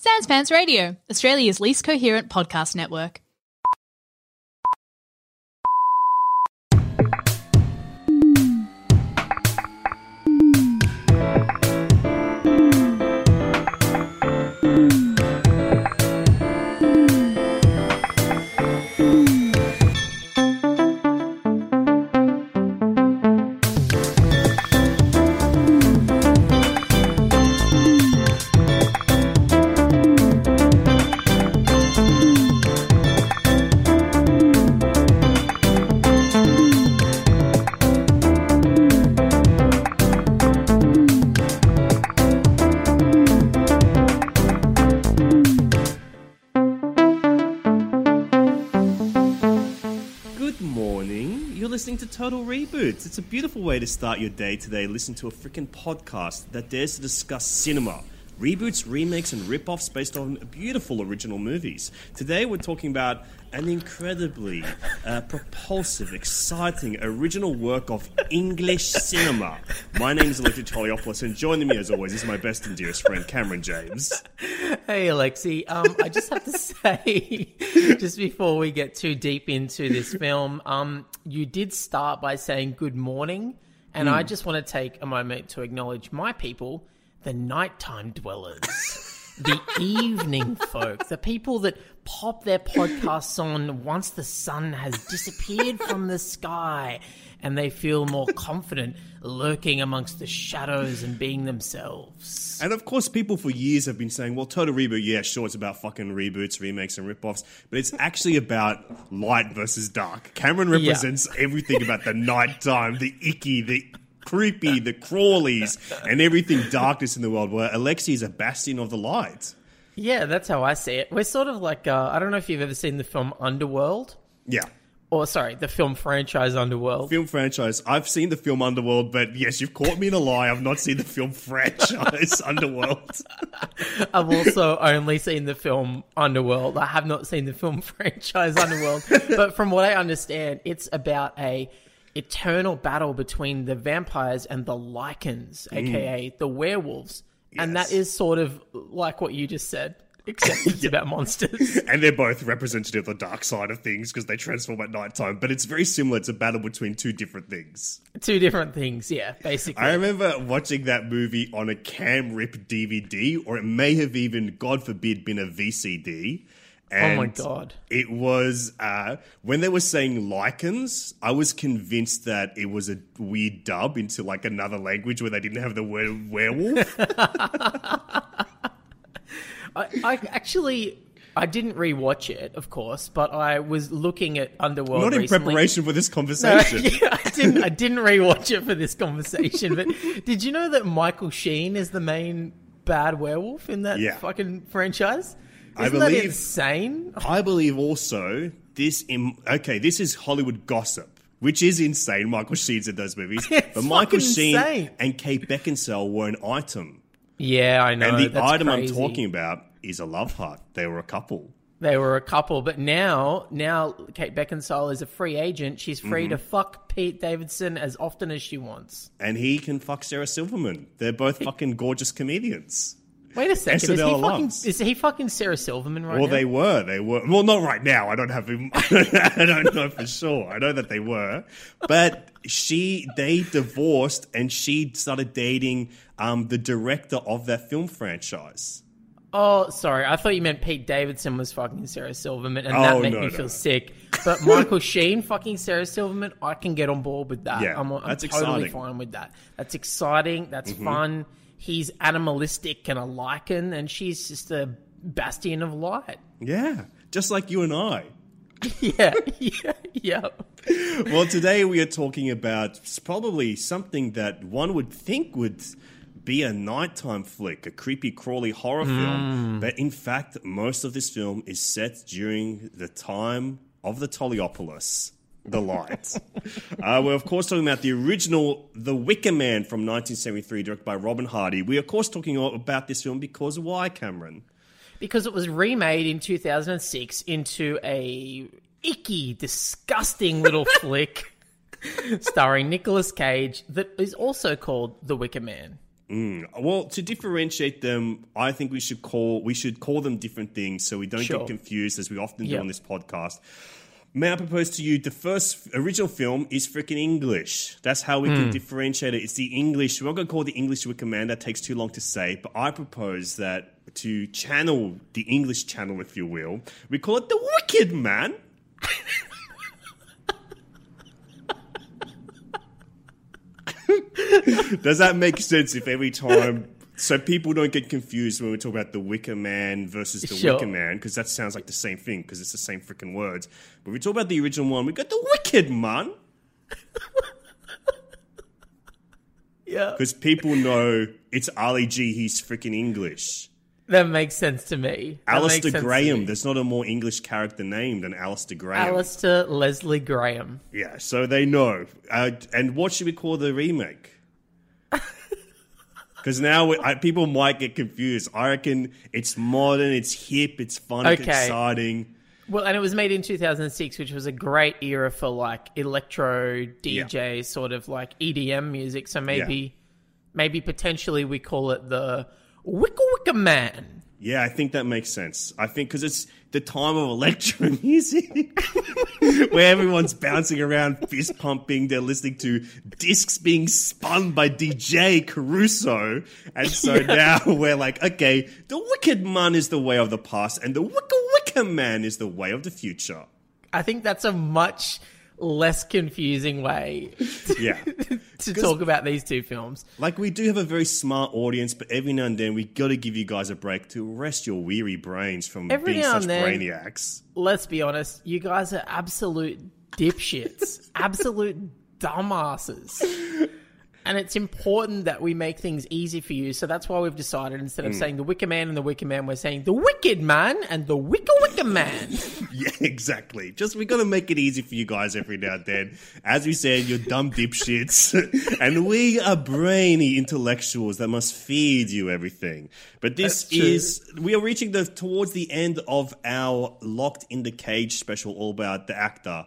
Sans Pants Radio, Australia's least coherent podcast network. Total Reboots. It's a beautiful way to start your day today. Listen to a freaking podcast that dares to discuss cinema, reboots, remakes, and rip-offs based on beautiful original movies. Today we're talking about an incredibly uh, propulsive, exciting, original work of English cinema. My name is Alexei Toliopoulos, and joining me as always is my best and dearest friend, Cameron James. Hey Alexi, um, I just have to say, just before we get too deep into this film, um, you did start by saying good morning, and I just want to take a moment to acknowledge my people, the nighttime dwellers, the evening folk, the people that pop their podcasts on once the sun has disappeared from the sky, and they feel more confident lurking amongst the shadows and being themselves. And of course, people for years have been saying, well, Total Reboot, yeah, sure, it's about fucking reboots, remakes, and rip-offs, but it's actually about light versus dark. Cameron represents everything about the nighttime, the icky, the creepy, the crawlies, and everything darkness in the world, where Alexei is a bastion of the light. Yeah, that's how I see it. We're sort of like uh, I don't know if you've ever seen the film Underworld, Yeah. or sorry, the film franchise Underworld. Film franchise. I've seen the film Underworld, but yes, you've caught me in a lie. I've not seen the film franchise Underworld. I've also only seen the film Underworld. I have not seen the film franchise Underworld, but from what I understand, it's about a eternal battle between the vampires and the Lycans, aka the werewolves, and that Mm. Yes. is sort of like what you just said, except it's about monsters. and they're both representative of the dark side of things because they transform at nighttime, but it's very similar. It's a battle between two different things. Two different things, yeah, basically. I remember watching that movie on a cam rip DVD, or it may have even, God forbid, been a VCD. Oh my god. It was uh, when they were saying Lycans. I was convinced that it was a weird dub into like another language where they didn't have the word werewolf. I, I actually I didn't rewatch it, of course, but I was looking at Underworld. Not in recently. preparation for this No, conversation. yeah, I didn't. I didn't rewatch it for this conversation. But did you know that Michael Sheen is the main bad werewolf in that Yeah. fucking franchise? I Isn't that believe- insane? I believe also this. Im- okay, this is Hollywood gossip, which is insane. Michael Sheen's in those movies, but Michael Sheen insane. and Kate Beckinsale were an item, Yeah, I know. and the item crazy. I'm talking about is a love heart. They were a couple. They were a couple, but now, now Kate Beckinsale is a free agent. She's free Mm-hmm. to fuck Pete Davidson as often as she wants. and he can fuck Sarah Silverman. They're both fucking gorgeous comedians. Wait a second. Is he, SNL fucking, is he fucking Sarah Silverman right Well, now? Well, they were. They were. Well, not right now. I don't have him. I don't know for sure. I know that they were, but she they divorced, and she started dating um, the director of that film franchise. Oh, sorry. I thought you meant Pete Davidson was fucking Sarah Silverman, and that Oh, made no, me no, feel sick. But Michael Sheen fucking Sarah Silverman, I can get on board with that. Yeah, I'm, I'm that's totally exciting. Mm-hmm. fine with that. That's exciting. That's fun. He's animalistic and a Lycan, and she's just a bastion of light. Yeah, just like you and I. Yeah, yeah, yeah. Well, today we are talking about probably something that one would think would be a nighttime flick, a creepy, crawly horror hmm. film. But in fact, most of this film is set during the time of the Toliopoulos. The Light. uh, we're, of course, talking about the original The Wicker Man from 1973, directed by Robin Hardy. We are, of course, talking about this film because why, Cameron? Because it was remade in 2006 into a icky, disgusting little flick starring Nicolas Cage that is also called The Wicker Man. Well, to differentiate them, I think we should call we should call them different things so we don't Sure. get confused as we often do on this podcast. May I propose to you the first original film is freaking English. That's how we Hmm. can differentiate it. It's the English. We're not going to call it the English Wicker Man. That takes too long to say. But I propose that to channel the English channel, if you will, we call it the Wicked Man. Does that make sense if every time so people don't get confused when we talk about the Wicker Man versus the Sure. Wicker Man because that sounds like the same thing because it's the same freaking words. But we talk about the original one, we got the Wicked Man Yeah. because people know it's Ali G. He's freaking English. That makes sense to me. That Alistair Graham. There's not a more English character name than Alistair Graham. Alistair Leslie Graham. Yeah, so they know. Uh, and what should we call the remake? Because now we, I, people might get confused. I reckon it's modern, it's hip, it's fun, it's Okay. exciting. Well, and it was made in 2006, which was a great era for like electro DJ sort of like EDM music. So maybe, maybe potentially we call it the Wicka Wicka Man. Yeah, I think that makes sense. I think because it's the time of electro music where everyone's bouncing around, fist pumping. They're listening to discs being spun by DJ Caruso. And so now we're like, okay, the Wicked Man is the way of the past, and the Wicca Wicca Man is the way of the future. I think that's a much less confusing way Yeah. to talk about these two films. Like we do have a very smart audience, but every now and then we got to give you guys a break to rest your weary brains from Every being such then- brainiacs. Let's be honest, you guys are absolute dipshits, absolute dumbasses. And it's important that we make things easy for you. So that's why we've decided instead of mm. saying the Wicker Man and the Wicker Man, we're saying the Wicked Man and the Wicker Wicker Man. Yeah, exactly. Just we got to make it easy for you guys every now and then. As we said, you're dumb dipshits, and we are brainy intellectuals that must feed you everything. But this is we are reaching the towards the end of our locked in the cage special, all about the actor,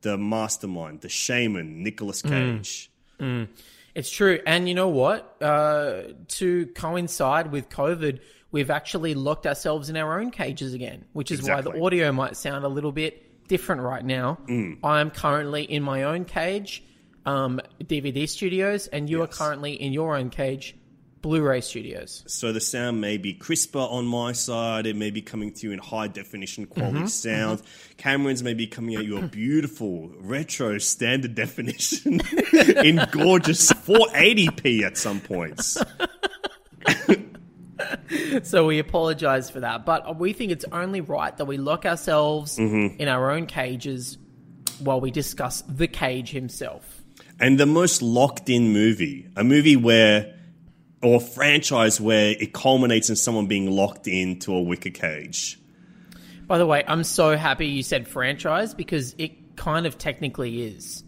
the mastermind, the shaman, Nicolas mm. Cage. Mm. It's true. And you know what? Uh, to coincide with COVID, we've actually locked ourselves in our own cages again, which is why the audio might sound a little bit different right now. Mm. I am currently in my own cage, um, DVD studios, and you are currently in your own cage, Blu ray studios. So the sound may be crisper on my side. It may be coming to you in high definition quality Mm-hmm. sound. Cameron's may be coming at you a beautiful retro standard definition in gorgeous 480p at some points. So we apologize for that. But we think it's only right that we lock ourselves Mm-hmm. in our own cages while we discuss the cage himself. And the most locked in movie, a movie where, or franchise where it culminates in someone being locked into a wicker cage. By the way, I'm so happy you said franchise because it kind of technically is.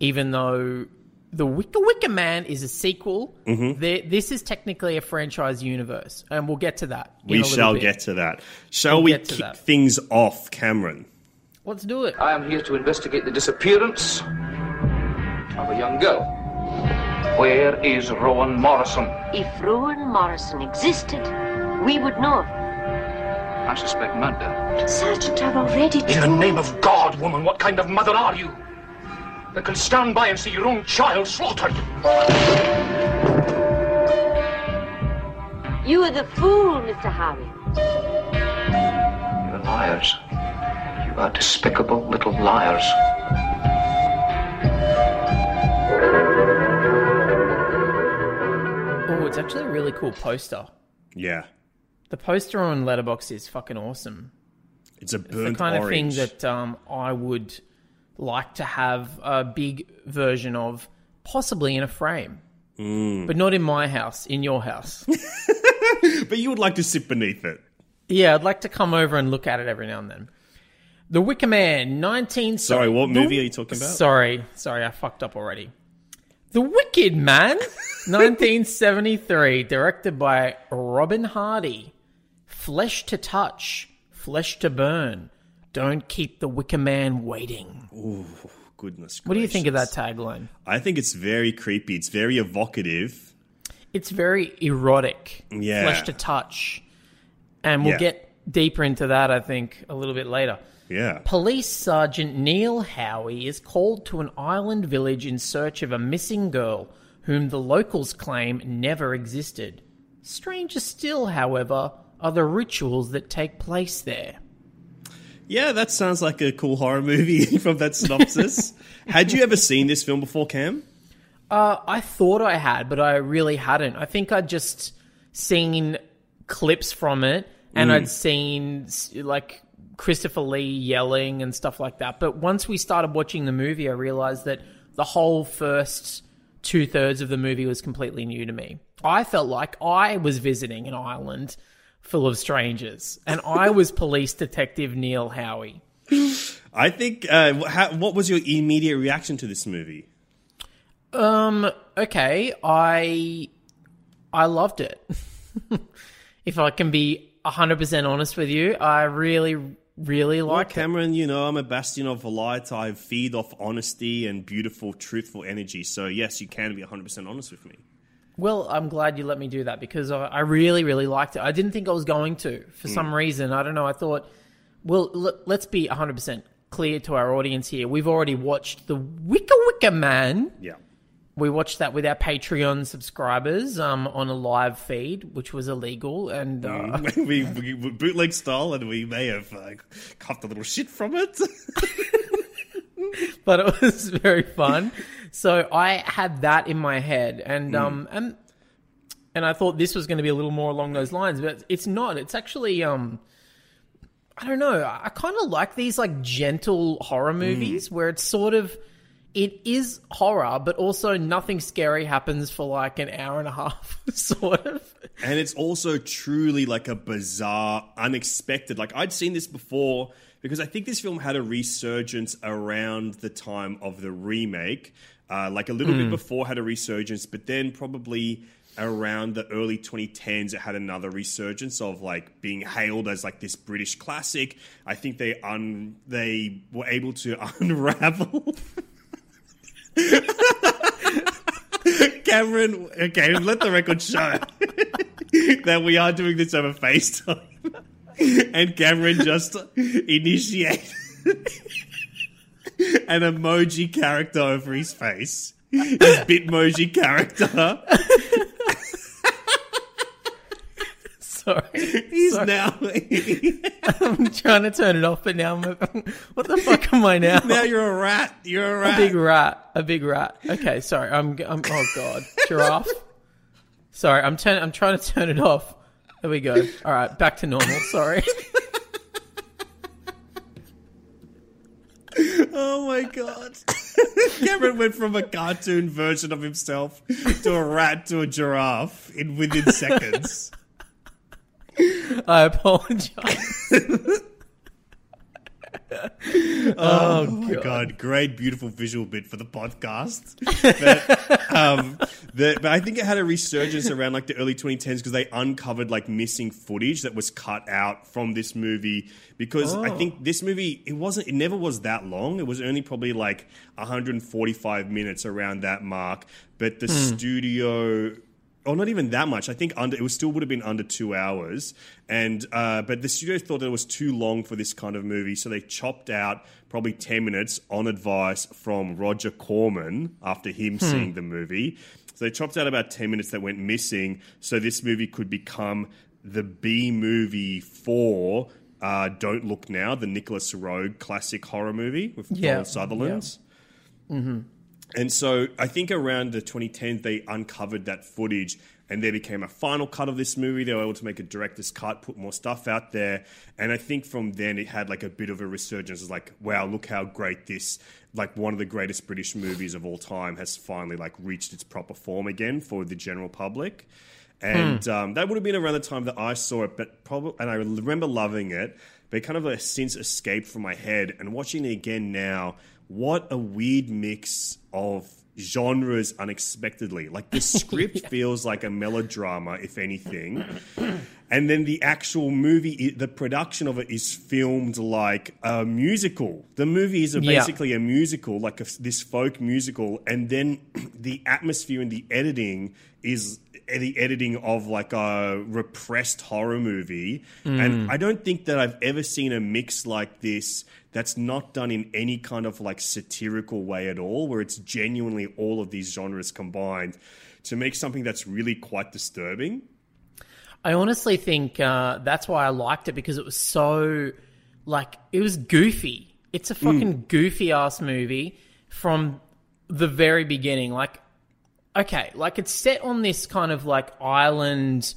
Even though the Wicker Wicker Man is a sequel, Mm-hmm. there- this is technically a franchise universe. And we'll get to that. We shall bit. get to that. Shall We'll we kick that. things off, Cameron? Let's do it. I am here to investigate the disappearance of a young girl. Where is Rowan Morrison? If Rowan Morrison existed, we would know. I suspect murder. Sergeant, I've already In the name of God, woman, what kind of mother are you? That can stand by and see your own child slaughtered. You are the fool, Mr. Harvey. You're liars. You are despicable little liars. Actually a really cool poster. Yeah. The poster on Letterboxd is fucking awesome. It's a the kind orange. of thing that um, I would like to have a big version of, possibly in a frame. Hmm. But not in my house, in your house. but you would like to sit beneath it. yeah, I'd like to come over and look at it every now and then. The Wicker Man, 19... Sorry, what movie are you talking about? Sorry, sorry, I fucked up already. The Wicked Man, 1973, directed by Robin Hardy. Flesh to touch, flesh to burn. Don't keep the Wicker Man waiting. Goodness gracious. What do you think of that tagline? I think it's very creepy. It's very evocative. it's very erotic, Yeah. flesh to touch, and we'll Yeah. get deeper into that. I think a little bit later. Yeah. Police Sergeant Neil Howie is called to an island village in search of a missing girl whom the locals claim never existed. Stranger still, however, are the rituals that take place there. Yeah, that sounds like a cool horror movie from that synopsis. Had you ever seen this film before, Cam? Uh, I thought I had, but I really hadn't. I think I'd just seen clips from it, and I'd seen like Christopher Lee yelling and stuff like that. But once we started watching the movie, I realized that the whole first two thirds of the movie was completely new to me. I felt like I was visiting an island full of strangers, and I was police detective Neil Howie. I think. Uh, how, what was your immediate reaction to this movie? Um. Okay. I I loved it. if I can be hundred percent honest with you, I really, really Well, like it. Cameron, you know, I'm a bastion of light. I feed off honesty and beautiful, truthful energy. So, yes, you can be 100% honest with me. Well, I'm glad you let me do that because I, I really, really liked it. I didn't think I was going to for hmm. some reason. I don't know. I thought, well, l- let's be hundred percent clear to our audience here. We've already watched the Wicca Wicca Man. Yeah. We watched that with our Patreon subscribers um, on a live feed, which was illegal, and uh, we, we, we bootleg style and we may have uh, copped a little shit from it. but it was very fun. So I had that in my head, and um, and and I thought this was going to be a little more along those lines, but it's not. It's actually um, I don't know. I kind of like these like gentle horror movies where it's sort of it is horror, but also nothing scary happens for like an hour and a half, sort of. and it's also truly like a bizarre, unexpected. Like I'd seen this before because I think this film had a resurgence around the time of the remake. Uh, like a little bit before had a resurgence, but then probably around the early 2010s it had another resurgence of like being hailed as like this British classic. I think they un they were able to unravel Cameron, okay, let the record show that we are doing this over FaceTime. And Cameron just initiated an emoji character over his face. His Bitmoji character. Sorry, He's Sorry. now I'm trying to turn it off, but now I'm. What the fuck am I now? now you're a rat. You're a A rat. big rat. A big rat. Okay, sorry. I'm. I'm. Oh god, giraffe. Sorry, I'm turn. I'm trying to turn it off. There we go. All right, back to normal. Sorry. Oh my god. Cameron went from a cartoon version of himself to a rat to a giraffe in within seconds. I apologize. Oh, my god. great, beautiful visual bit for the podcast. But, um, the, but I think it had a resurgence around like the early 2010s because they uncovered like missing footage that was cut out from this movie. Because I think this movie it wasn't it never was that long. It was only probably like 145 minutes around that mark. But the studio or not even that much. I think under it was still would have been under two hours, and uh, but the studio thought that it was too long for this kind of movie, so they chopped out probably ten minutes on advice from Roger Corman after him seeing the movie. So they chopped out about ten minutes that went missing, so this movie could become the B movie for. Uh, Don't Look Now, the Nicolas Roeg classic horror movie with Yeah, Donald Sutherland. And so I think around the 2010s, they uncovered that footage and there became a final cut of this movie. They were able to make a director's cut, put more stuff out there. And I think from then it had like a bit of a resurgence. Like, wow, look how great this, like one of the greatest British movies of all time has finally like reached its proper form again for the general public. And um, that would have been around the time that I saw it, but probably, and I remember loving it, but kind of has since escaped from my head. And watching it again now, what a weird mix of genres unexpectedly. Like the script feels like a melodrama, if anything. And then the actual movie, the production of it is filmed like a musical. The movie is a Yeah. basically a musical, like a, this folk musical. And then the atmosphere and the editing is the editing of like a repressed horror movie, and I don't think that I've ever seen a mix like this that's not done in any kind of like satirical way at all, where it's genuinely all of these genres combined to make something that's really quite disturbing. I honestly think uh, that's why I liked it because it was so like it was goofy. It's a fucking goofy ass movie from the very beginning. Like, okay, like it's set on this kind of like island.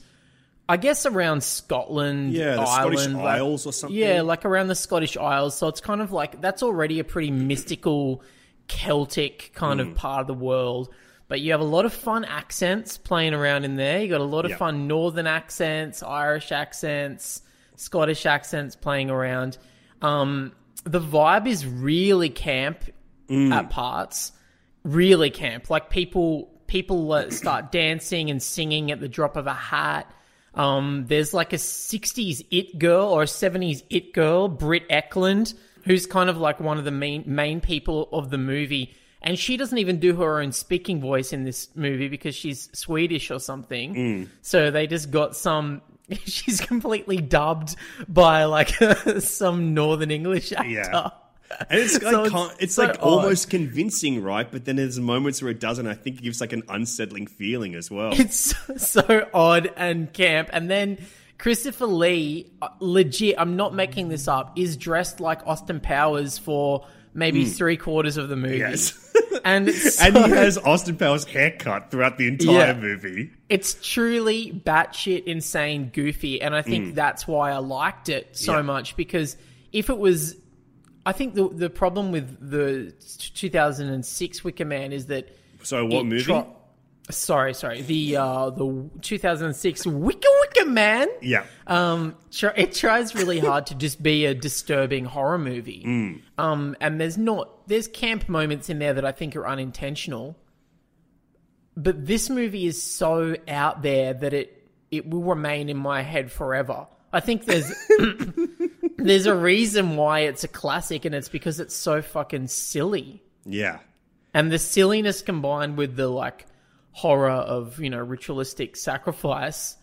I guess around Scotland, Yeah, the Ireland, Scottish like- Isles or something. Yeah, like around the Scottish Isles. So it's kind of like that's already a pretty mystical Celtic kind Mm. of part of the world. But you have a lot of fun accents playing around in there. You got a lot of Yeah. fun Northern accents, Irish accents, Scottish accents playing around. Um, the vibe is really camp Mm. at parts, really camp. Like people, people uh, start dancing and singing at the drop of a hat. Um, there's like a 60s it girl or a 70s it girl, Britt Ekland, who's kind of like one of the main main people of the movie. And she doesn't even do her own speaking voice in this movie because she's Swedish or something. So they just got some. She's completely dubbed by like some Northern English actor. Yeah. And it's like, So it's con- it's, so like odd. almost convincing, right? But then there's moments where it doesn't. I think it gives like an unsettling feeling as well. It's so odd and camp. And then Christopher Lee, uh, legit, I'm not making this up, is dressed like Austin Powers for maybe three quarters of the movie. Yes. And it's and he has Austin Powers' haircut throughout the entire Yeah. movie. it's truly batshit insane goofy. And I think that's why I liked it so Mm. Yeah. much because if it was. I think the the problem with the 2006 Wicker Man is that So what movie? tro- sorry, sorry. The uh, the 2006 Wicker Wicker Man. yeah. Um, tr- it tries really hard to just be a disturbing horror movie. Mm. Um, and there's not there's camp moments in there that I think are unintentional. But this movie is so out there that it it will remain in my head forever. I think there's there's a reason why it's a classic, and it's because it's so fucking silly yeah. and the silliness combined with the like horror of you know ritualistic sacrifice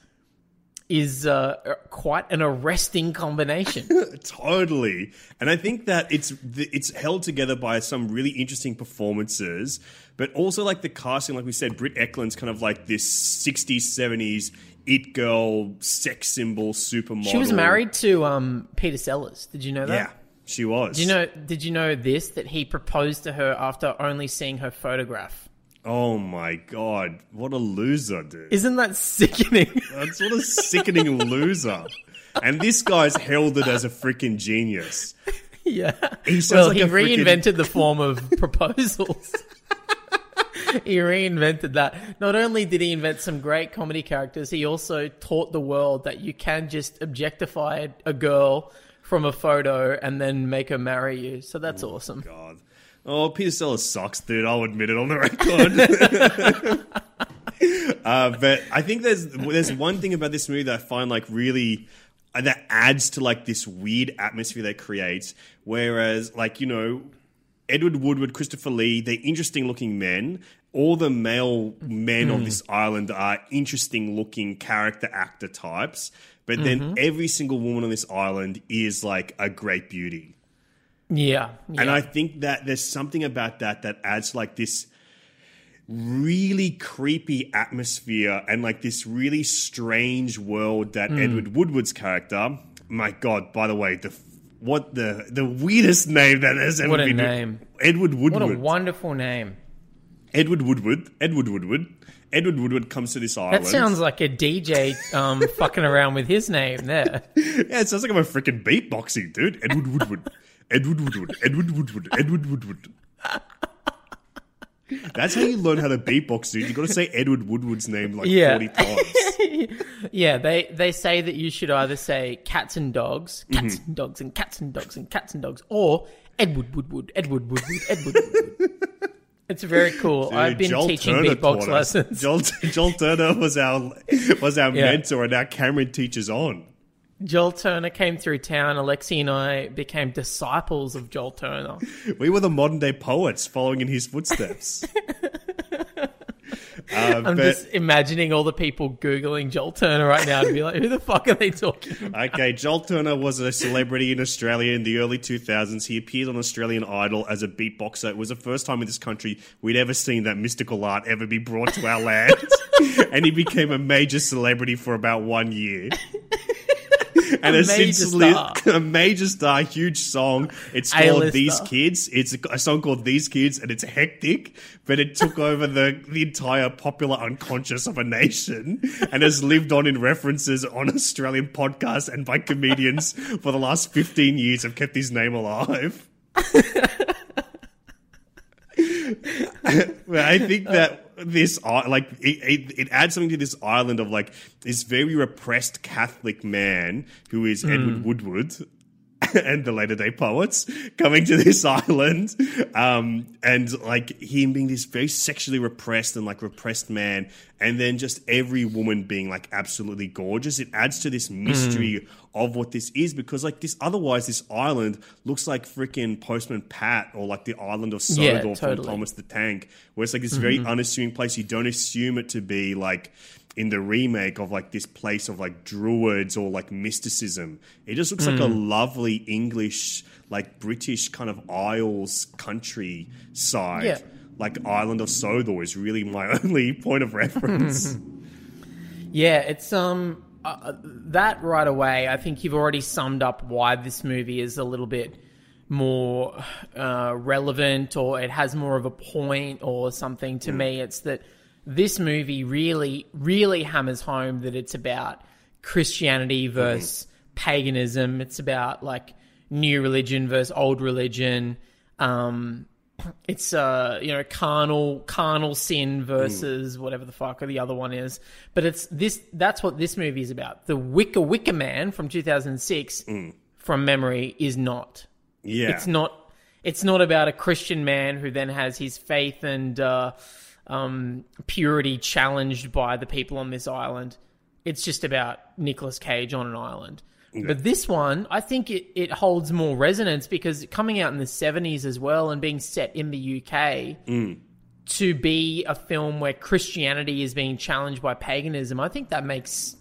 is uh, quite an arresting combination. Totally, and I think that it's it's held together by some really interesting performances, but also like the casting, like we said, Britt Ekland's kind of like this '60s, '70s it girl, sex symbol, supermodel. she was married to um, Peter Sellers. Did you know that? Yeah, she was. Did you know? Did you know this? That he proposed to her after only seeing her photograph. Oh my god, what a loser, dude! Isn't that sickening? That's what a sickening loser. And this guy's held it as a freaking genius. yeah. He well, like he a freaking- reinvented the form of proposals. he reinvented that. Not only did he invent some great comedy characters, he also taught the world that you can just objectify a girl from a photo and then make her marry you. So that's awesome. God. Oh, Peter Sellers sucks, dude. I'll admit it on the record. uh, but I think there's there's one thing about this movie that I find like really uh, that adds to like this weird atmosphere that it creates. Whereas, like you know, Edward Woodward, Christopher Lee, they're interesting looking men. All the male men on this island are interesting looking character actor types. But then every single woman on this island is like a great beauty. Yeah. yeah. And I think that there's something about that that adds like this really creepy atmosphere and like this really strange world that Hmm. Edward Woodward's character. My God! By the way, the what the the weirdest name that has ever What a been. name. Edward Woodward. what a wonderful name. Edward Woodward. Edward Woodward. Edward Woodward comes to this island. That sounds like a DJ um, fucking around with his name there. Yeah, it sounds like I'm a freaking beatboxing, dude. Edward Woodward. Edward Woodward. Edward Woodward. Edward Woodward. That's how you learn how to beatbox, dude. You got to say Edward Woodward's name like Yeah. forty times. Yeah, they, they say that you should either say cats and dogs, cats Mm-hmm. and dogs, and cats and dogs, and cats and dogs, or Edward Woodward, Edward Woodward, Edward Woodward. It's very cool. I've been Joel teaching Turner beatbox lessons. Joel, Joel Turner was our was our Yeah. mentor, and now Cameron teaches on. Joel Turner came through town. Alexi and I became disciples of Joel Turner. We were the modern day poets following in his footsteps. Uh, I'm but- just imagining all the people googling Joel Turner right now to be like, "Who the fuck are they talking?" about? Okay, Joel Turner was a celebrity in Australia in the early 2000s. He appeared on Australian Idol as a beatboxer. It was the first time in this country we'd ever seen that mystical art ever be brought to our land. and he became a major celebrity for about one year. And A has major star. a major star, huge song. It's called A-lister. These Kids. It's a, a song called These Kids, and it's hectic, but it took over the, the entire popular unconscious of a nation and has lived on in references on Australian podcasts and by comedians for the last 15 years have kept his name alive. I think that this like it, it, it adds something to this island of like this very repressed Catholic man who is hmm. Edward Woodward and the later day poets coming to this island. Um and like him being this very sexually repressed and like repressed man and then just every woman being like absolutely gorgeous. It adds to this mystery of what this is because like this otherwise this island looks like freaking postman pat or like the island of Sodor Yeah, from thomas the tank where it's like this very unassuming place. You don't assume it to be like in the remake of like this place of like druids or like mysticism it just looks like a lovely english like british kind of isles countryside Yeah. like island of sodor is really my only point of reference Yeah, it's um uh, that right away. I think you've already summed up why this movie is a little bit more uh, relevant, or it has more of a point, or something. To me, it's that this movie really, really hammers home that it's about Christianity versus paganism. It's about like new religion versus old religion. Um, it's uh you know carnal carnal sin versus whatever the fuck or the other one is but it's this that's what this movie is about the wicker wicker man from 2006 from memory is not yeah it's not it's not about a christian man who then has his faith and uh um purity challenged by the people on this island. It's just about Nicolas Cage on an island. But this one, I think it, it holds more resonance because coming out in the 70s as well and being set in the UK to be a film where Christianity is being challenged by paganism, I think that makes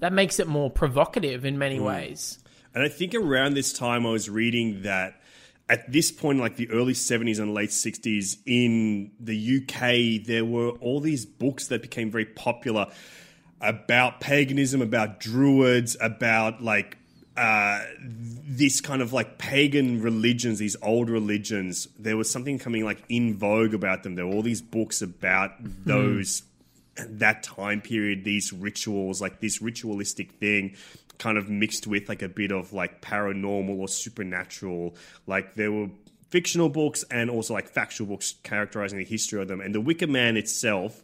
that makes it more provocative in many ways. And I think around this time, I was reading that at this point, like the early 70s and late 60s, in the UK, there were all these books that became very popular about paganism, about druids, about like uh, this kind of like pagan religions, these old religions. There was something coming like in vogue about them. There were all these books about those that time period, these rituals, like this ritualistic thing, kind of mixed with like a bit of like paranormal or supernatural. Like there were fictional books and also like factual books characterizing the history of them. And The Wicker Man itself,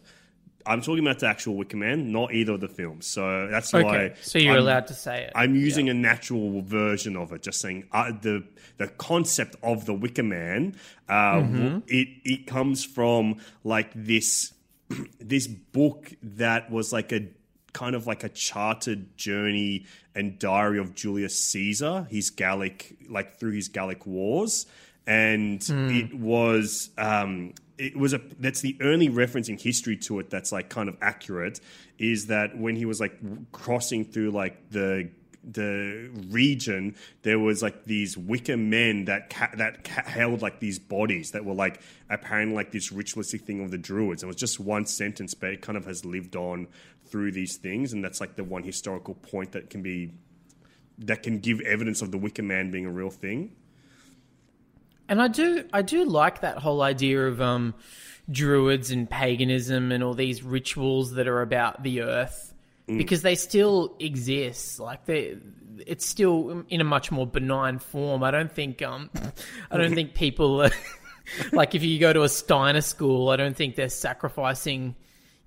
I'm talking about the actual Wicker Man, not either of the films. So that's Okay, why. so you're I'm- allowed to say it. I'm using a natural version of it, just saying uh, the the concept of the Wicker Man. Uh, Mm-hmm. It it comes from like this this book that was like a kind of like a charted journey and diary of Julius Caesar, his Gallic like through his Gallic wars, and it was um, it was a that's the only reference in history to it that's like kind of accurate is that when he was like crossing through like the the region there was like these wicker men that ca- that ca- held like these bodies that were like apparently like this ritualistic thing of the druids. It was just one sentence but it kind of has lived on through these things and that's like the one historical point that can be that can give evidence of the wicker man being a real thing. And I do I do like that whole idea of um druids and paganism and all these rituals that are about the earth because they still exist like they it's still in a much more benign form. I don't think um I don't think people are, like if you go to a Steiner school, I don't think they're sacrificing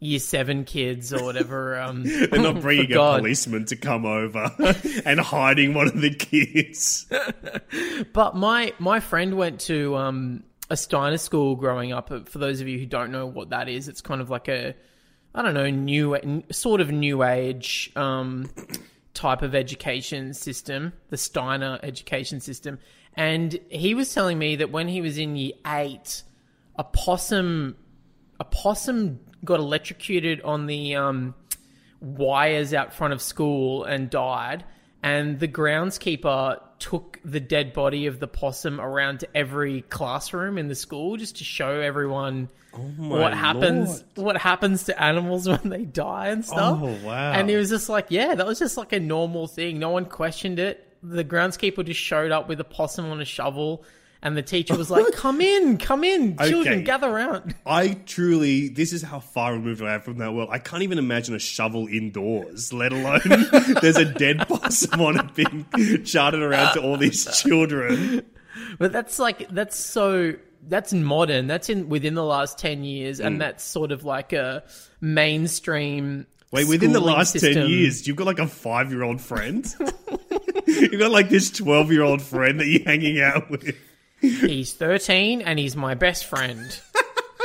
year 7 kids or whatever um they're not bringing a policeman to come over and hiding one of the kids But my my friend went to um, a Steiner school growing up. For those of you who don't know what that is, it's kind of like a I don't know new sort of new age um, type of education system, the Steiner education system. And he was telling me that when he was in year eight, a possum a possum got electrocuted on the um, wires out front of school and died. And the groundskeeper took the dead body of the possum around to every classroom in the school just to show everyone oh what happens Lord. what happens to animals when they die and stuff. Oh, wow. And it was just like, yeah, that was just like a normal thing. No one questioned it. The groundskeeper just showed up with a possum on a shovel and the teacher was like, "Come in, come in, children, Okay. gather around." I truly, this is how far removed I am from that world. I can't even imagine a shovel indoors, let alone there's a dead possum on it being charted around to all these children. But that's like that's so that's modern. That's in within the last ten years, Mm. and that's sort of like a mainstream. Wait, within the last 10 years, you've got like a five year old friend? you've got like this 12 year old friend that you're hanging out with. He's thirteen, and he's my best friend.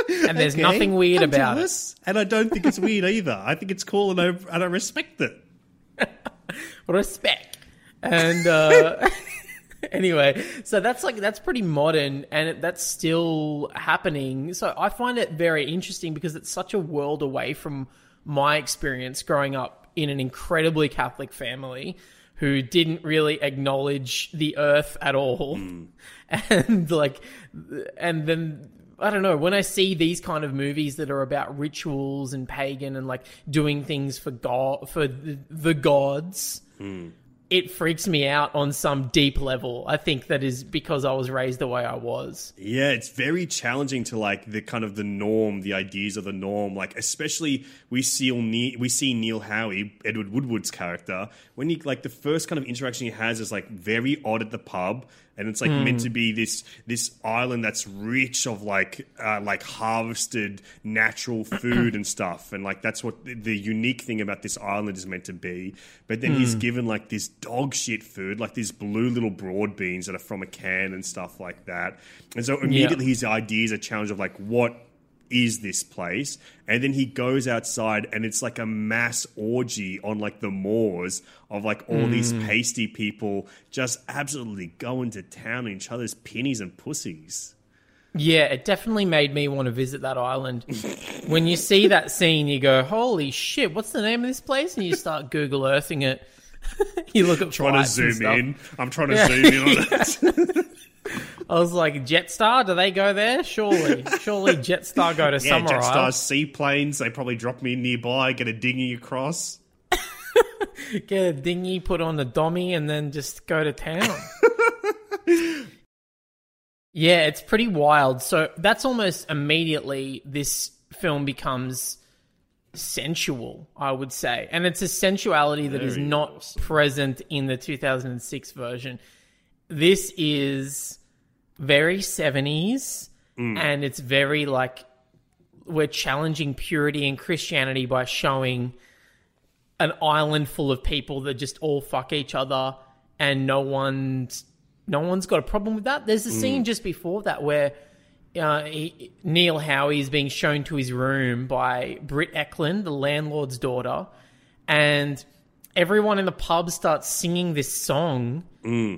And there's Okay, nothing weird I'm about it. And I don't think it's weird either. I think it's cool and I, and I respect it. respect. And uh, anyway, so that's like that's pretty modern, and it, that's still happening. So I find it very interesting because it's such a world away from my experience growing up in an incredibly Catholic family who didn't really acknowledge the earth at all, hmm. and like, and then. I don't know. When I see these kind of movies that are about rituals and pagan and like doing things for God, for the, the gods, hmm. It freaks me out on some deep level. I think that is because I was raised the way I was. Yeah, it's very challenging to like the kind of the norm, the ideas of the norm. Like especially we see Ne- we see Neil Howie, Edward Woodward's character, when he like the first kind of interaction he has is like very odd at the pub, and it's like meant to be this this island that's rich of like uh, like harvested natural food and stuff, and like that's what the, the unique thing about this island is meant to be. But then he's given like this dog shit food, like these blue little broad beans that are from a can and stuff like that, and so immediately his ideas are challenged of like what is this place? And then he goes outside and it's like a mass orgy on like the moors of like all these hmm. pasty people just absolutely going to town on each other's pennies and pussies. Yeah, it definitely made me want to visit that island. when you see that scene, you go, "Holy shit! What's the name of this place?" And you start Google Earthing it. you look at Trying to zoom in. I'm trying to zoom in on it. I was like, Jetstar, do they go there? Surely, surely Jetstar go to Yeah. Jetstar seaplanes, they probably drop me nearby, get a dinghy across. get a dinghy, put on the dommy, and then just go to town. yeah, it's pretty wild. So that's almost immediately this film becomes sensual, I would say. And it's a sensuality that is Very not awesome. present in the 2006 version. This is very 70s Mm. and it's very like we're challenging purity and Christianity by showing an island full of people that just all fuck each other and no one's no one's got a problem with that. There's a scene just before that where uh, he, Neil Howie is being shown to his room by Britt Ekland, the landlord's daughter, and everyone in the pub starts singing this song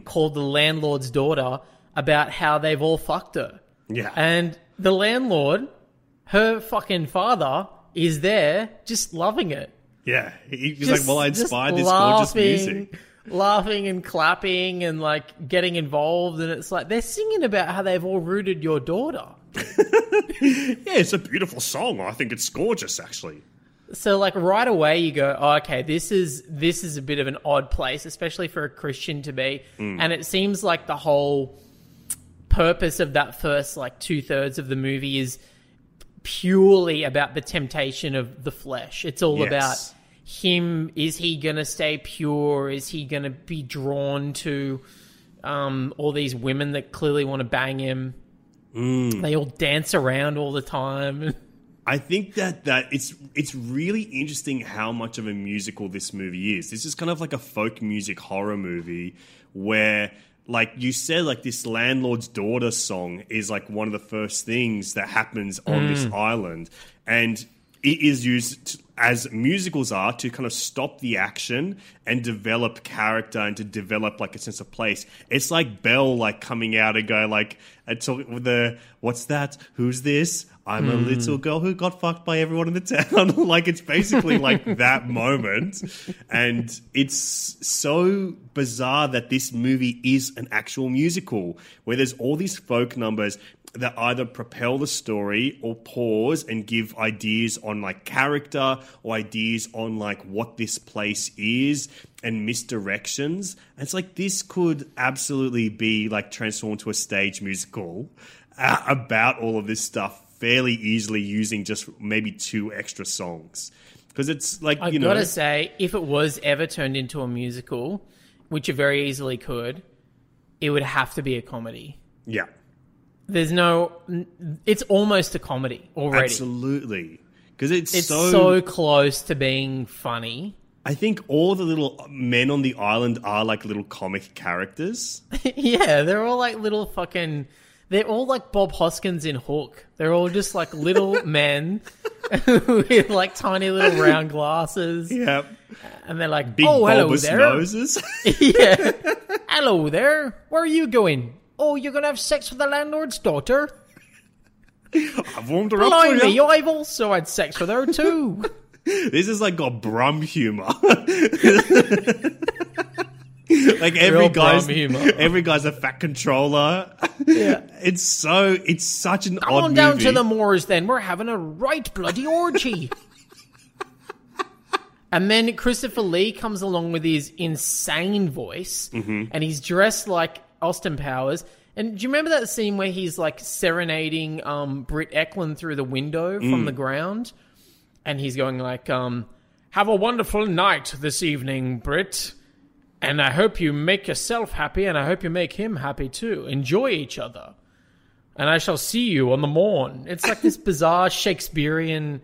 called "The Landlord's Daughter" about how they've all fucked her. Yeah. And the landlord, her fucking father, is there just loving it. yeah. He- He's Just- like, well, I inspired this gorgeous music. Laughing and clapping and like getting involved, and it's like they're singing about how they've all rooted your daughter. Yeah, it's a beautiful song. I think it's gorgeous, actually. So like right away you go, oh, okay, this is this is a bit of an odd place, especially for a Christian to be. Mm. And it seems like the whole purpose of that first like two thirds of the movie is purely about the temptation of the flesh. It's all Yes. about him. Is he gonna stay pure? Is he gonna be drawn to um, all these women that clearly want to bang him? Mm. They all dance around all the time. I think that that it's it's really interesting how much of a musical this movie is. This is kind of like a folk music horror movie where like you said like this landlord's daughter song is like one of the first things that happens on this mm. island and it is used to, as musicals are to kind of stop the action and develop character and to develop like a sense of place. It's like Belle like coming out and going like and talk with the what's that? Who's this? I'm a little girl who got fucked by everyone in the town. like it's basically like that moment. And it's so bizarre that this movie is an actual musical where there's all these folk numbers that either propel the story or pause and give ideas on like character or ideas on like what this place is and misdirections. And it's like this could absolutely be like transformed to a stage musical uh, about all of this stuff fairly easily using just maybe two extra songs. Because it's like, I you know. gotta say, if it was ever turned into a musical, which it very easily could, it would have to be a comedy. yeah. There's no, it's almost a comedy already. Absolutely. Because it's, It's so, so close to being funny. I think all the little men on the island are like little comic characters. yeah, they're all like little fucking. They're all like Bob Hoskins in Hook. They're all just like little men with like tiny little round glasses, Yeah. and they're like, Big "Oh, hello bulbous there, noses. yeah, hello there. Where are you going? Oh, you're gonna have sex with the landlord's daughter? I've warmed her up for Blimey, you. I've also had sex with her too." This is like got brum humor. like every Real guy's every guy's a fat controller. Yeah. It's so it's such an Come odd on down movie. to the moors then. We're having a right bloody orgy. and then Christopher Lee comes along with his insane voice Mm-hmm. and he's dressed like Austin Powers. And do you remember that scene where he's like serenading um, Britt Ekland through the window from Mm. the ground? And he's going like, um, have a wonderful night this evening, Britt. And I hope you make yourself happy and I hope you make him happy too. Enjoy each other and I shall see you on the morn. It's like this bizarre Shakespearean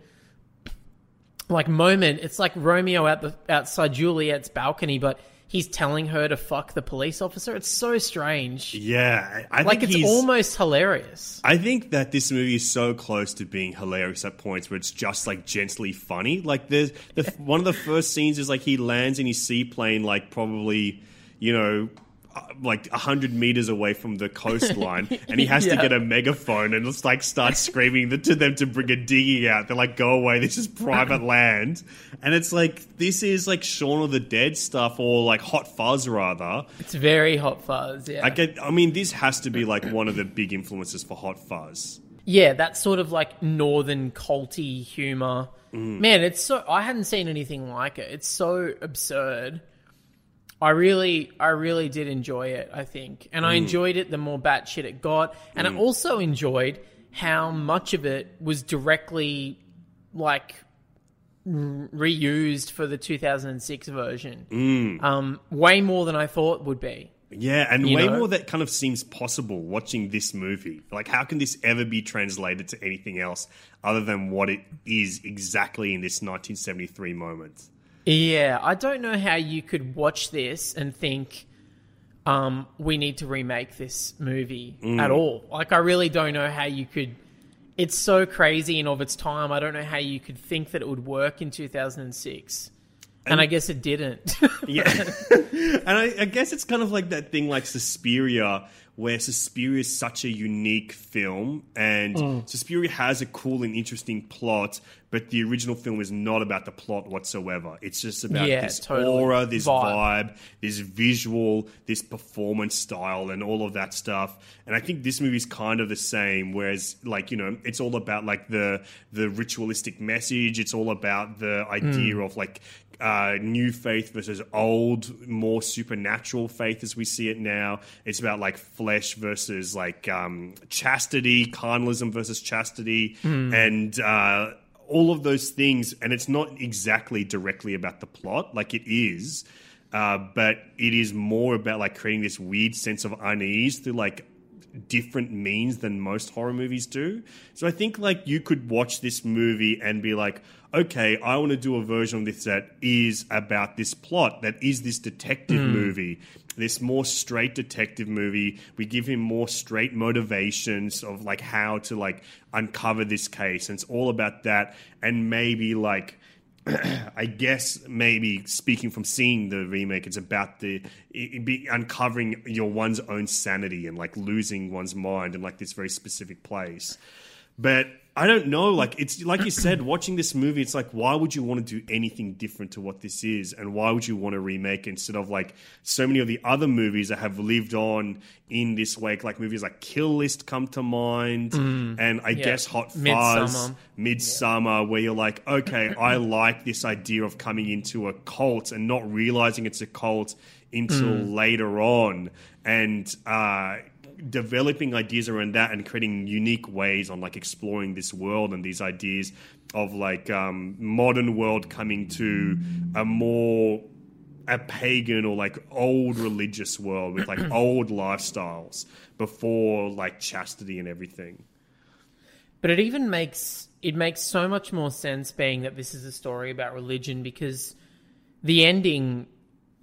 like moment. It's like Romeo at the outside Juliet's balcony, but he's telling her to fuck the police officer. It's so strange. Yeah, I Like think it's almost hilarious. I think that this movie is so close to being hilarious at points where it's just like gently funny. Like there's the, one of the first scenes is like he lands in his seaplane, like probably you know. Uh, Like a hundred meters away from the coastline, and he has to get a megaphone and just like start screaming to them to bring a dinghy out. They're like, "Go away! This is private land." And it's like this is like Shaun of the Dead stuff, or like Hot Fuzz rather. It's very hot fuzz. Yeah. I get. I mean, this has to be like one of the big influences for Hot Fuzz. Yeah, that sort of like northern culty humor. Mm. Man, it's so I hadn't seen anything like it. It's so absurd. I really, I really did enjoy it. I think, and Mm. I enjoyed it the more batshit it got, and I also enjoyed how much of it was directly like reused for the 2006 version. Mm. Um, way more than I thought would be. Yeah, and You way know? more that kind of seems possible watching this movie. Like, how can this ever be translated to anything else other than what it is exactly in this 1973 moment? Yeah, I don't know how you could watch this and think, um, we need to remake this movie at all. Like, I really don't know how you could. It's so crazy and of its time. I don't know how you could think that it would work in 2006. And, I guess it didn't. Yeah. and I, I guess it's kind of like that thing like Suspiria, where Suspiria is such a unique film, and Mm. Suspiria has a cool and interesting plot, but the original film is not about the plot whatsoever. It's just about Yeah, this totally. aura, this Vibe. vibe, this visual, this performance style, and all of that stuff. And I think this movie is kind of the same. Whereas, like you know, it's all about like the the ritualistic message. It's all about the idea of like uh, new faith versus old, more supernatural faith as we see it now. It's about like flesh versus like um, chastity, carnalism versus chastity, and. Uh, all of those things, and it's not exactly directly about the plot, like it is, uh, but it is more about like creating this weird sense of unease through like different means than most horror movies do. So I think like you could watch this movie and be like, okay, I want to do a version of this that is about this plot, that is this detective hmm. movie, this more straight detective movie. We give him more straight motivations of like how to like uncover this case. And it's all about that. And maybe like I guess maybe speaking from seeing the remake, it's about the it be uncovering your one's own sanity and like losing one's mind in like this very specific place. But I don't know. Like it's like you said, watching this movie, it's like why would you want to do anything different to what this is, and why would you want to remake it instead of like so many of the other movies that have lived on in this wake, like movies like Kill List come to mind, and I guess Hot Fuzz. Midsommar, where you're like, okay, I like this idea of coming into a cult and not realizing it's a cult until later on, and. uh developing ideas around that and creating unique ways on like exploring this world and these ideas of like um, modern world coming to a more a pagan or like old religious world with like old lifestyles before like chastity and everything. But it even makes it makes so much more sense being that this is a story about religion because the ending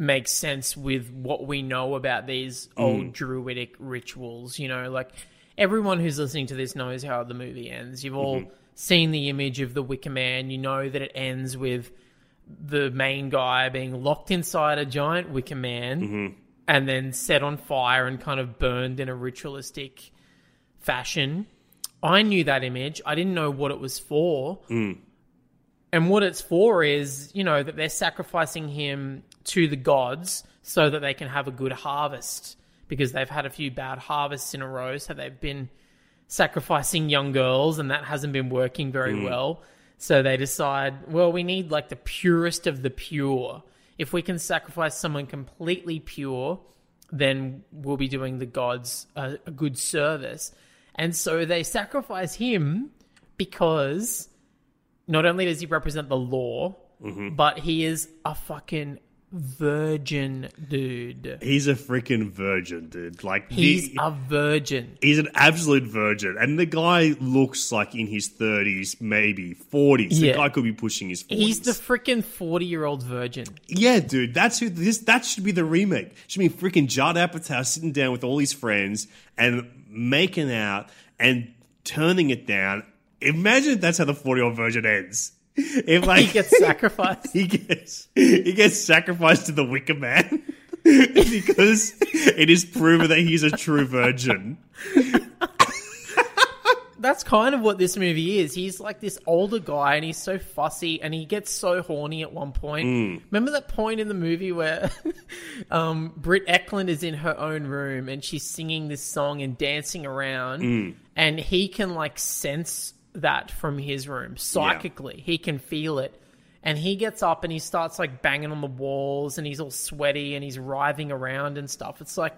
makes sense with what we know about these mm. old druidic rituals. You know, like everyone who's listening to this knows how the movie ends. You've all mm-hmm. seen the image of the Wicker Man. You know that it ends with the main guy being locked inside a giant Wicker Man mm-hmm. and then set on fire and kind of burned in a ritualistic fashion. I knew that image. I didn't know what it was for. Mm. And what it's for is, you know, that they're sacrificing him to the gods so that they can have a good harvest because they've had a few bad harvests in a row. So they've been sacrificing young girls and that hasn't been working very mm. well. So they decide, well, we need like the purest of the pure. If we can sacrifice someone completely pure, then we'll be doing the gods a, a good service. And so they sacrifice him because not only does he represent the law, mm-hmm. but he is a fucking virgin dude. He's a freaking virgin, dude. Like He's the, a virgin. he's an absolute virgin, and the guy looks like in his thirties, maybe forties. Yeah. The guy could be pushing his forties. He's the freaking 40 year old virgin. Yeah, dude, that's who this. That should be the remake. Should be freaking Judd Apatow sitting down with all his friends and making out and turning it down. Imagine if that's how the forty-year-old version ends. If like He gets sacrificed. he gets he gets sacrificed to the Wicker Man because it is proven that he's a true virgin. That's kind of what this movie is. He's like this older guy and he's so fussy and he gets so horny at one point. Mm. Remember that point in the movie where um, Britt Ekland is in her own room and she's singing this song and dancing around Mm. and he can like sense that from his room psychically. He can feel it. And he gets up and he starts like banging on the walls and he's all sweaty and he's writhing around and stuff. It's like,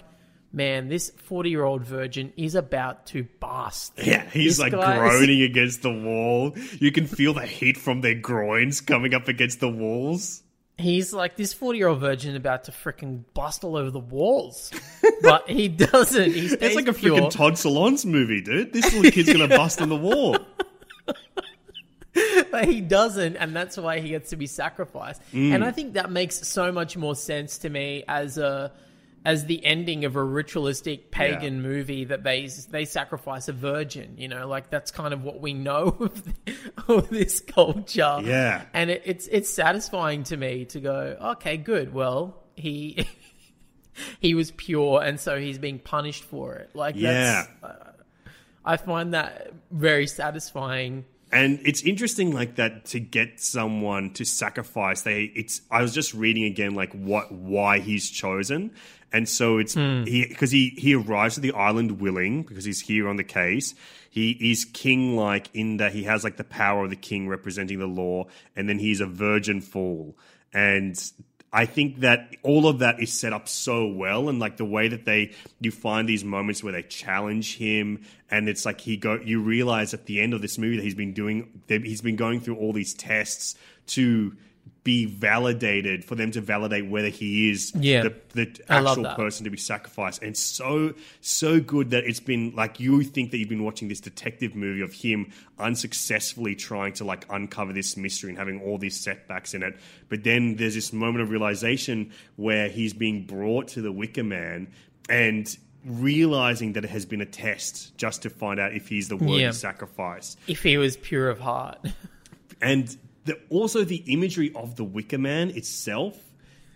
man, this 40 year old virgin is about to bust. Yeah, he's This like is- groaning against the wall. You can feel the heat from their groins coming up against the walls. He's like this 40 year old virgin about to freaking bust all over the walls. but he doesn't. He It's like a freaking Todd Solondz movie, dude. This little kid's gonna bust on the wall. But he doesn't, and that's why he gets to be sacrificed. Mm. And I think that makes so much more sense to me as a as the ending of a ritualistic pagan Yeah. movie that they they sacrifice a virgin. You know, like that's kind of what we know of, the, of this culture. Yeah. and it, it's it's satisfying to me to go, okay, good. Well, he. He was pure, and so he's being punished for it. Like, Yeah. that's, I find that very satisfying. And it's interesting like that to get someone to sacrifice. They it's I was just reading again like what why he's chosen. And so it's hmm. he because he he arrives at the island willing because he's here on the case. He is king like in that he has like the power of the king representing the law, and then he's a virgin fool. And I think that all of that is set up so well, and like the way that they you find these moments where they challenge him, and it's like he go. You realize at the end of this movie that he's been doing, he's been going through all these tests to be validated for them to validate whether he is Yeah. the, the actual person to be sacrificed. And so so good that it's been like you think that you've been watching this detective movie of him unsuccessfully trying to like uncover this mystery and having all these setbacks in it. But then there's this moment of realization where he's being brought to the Wicker Man and realizing that it has been a test just to find out if he's the worthy Yeah. sacrifice If he was pure of heart. and the, also the imagery of the Wicker Man itself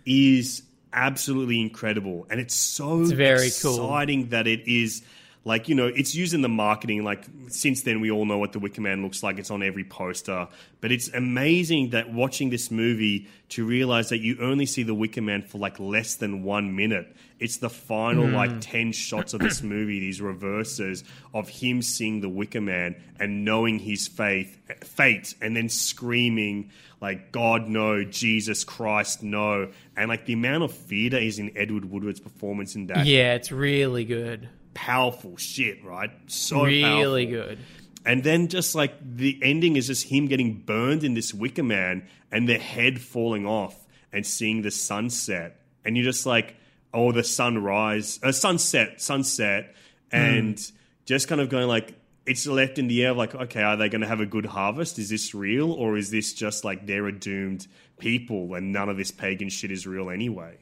is absolutely incredible, and it's so It's very cool. exciting that it is Like, you know, it's used in the marketing. Like, since then, we all know what the Wicker Man looks like. It's on every poster. But it's amazing that watching this movie to realize that you only see the Wicker Man for like less than one minute. It's the final mm. like 10 shots of this movie, these reverses of him seeing the Wicker Man and knowing his faith, fate, and then screaming, like, God, no, Jesus Christ, no. And like the amount of fear that is in Edward Woodward's performance in that Yeah, it's really good. Powerful shit, right? So really powerful. good. And then just like the ending is just him getting burned in this Wicker Man and the head falling off and seeing the sunset. And you're just like, oh, the sunrise, uh, sunset, sunset. And just kind of going like, it's left in the air like, okay, are they going to have a good harvest? Is this real? Or is this just like they're a doomed people and none of this pagan shit is real anyway?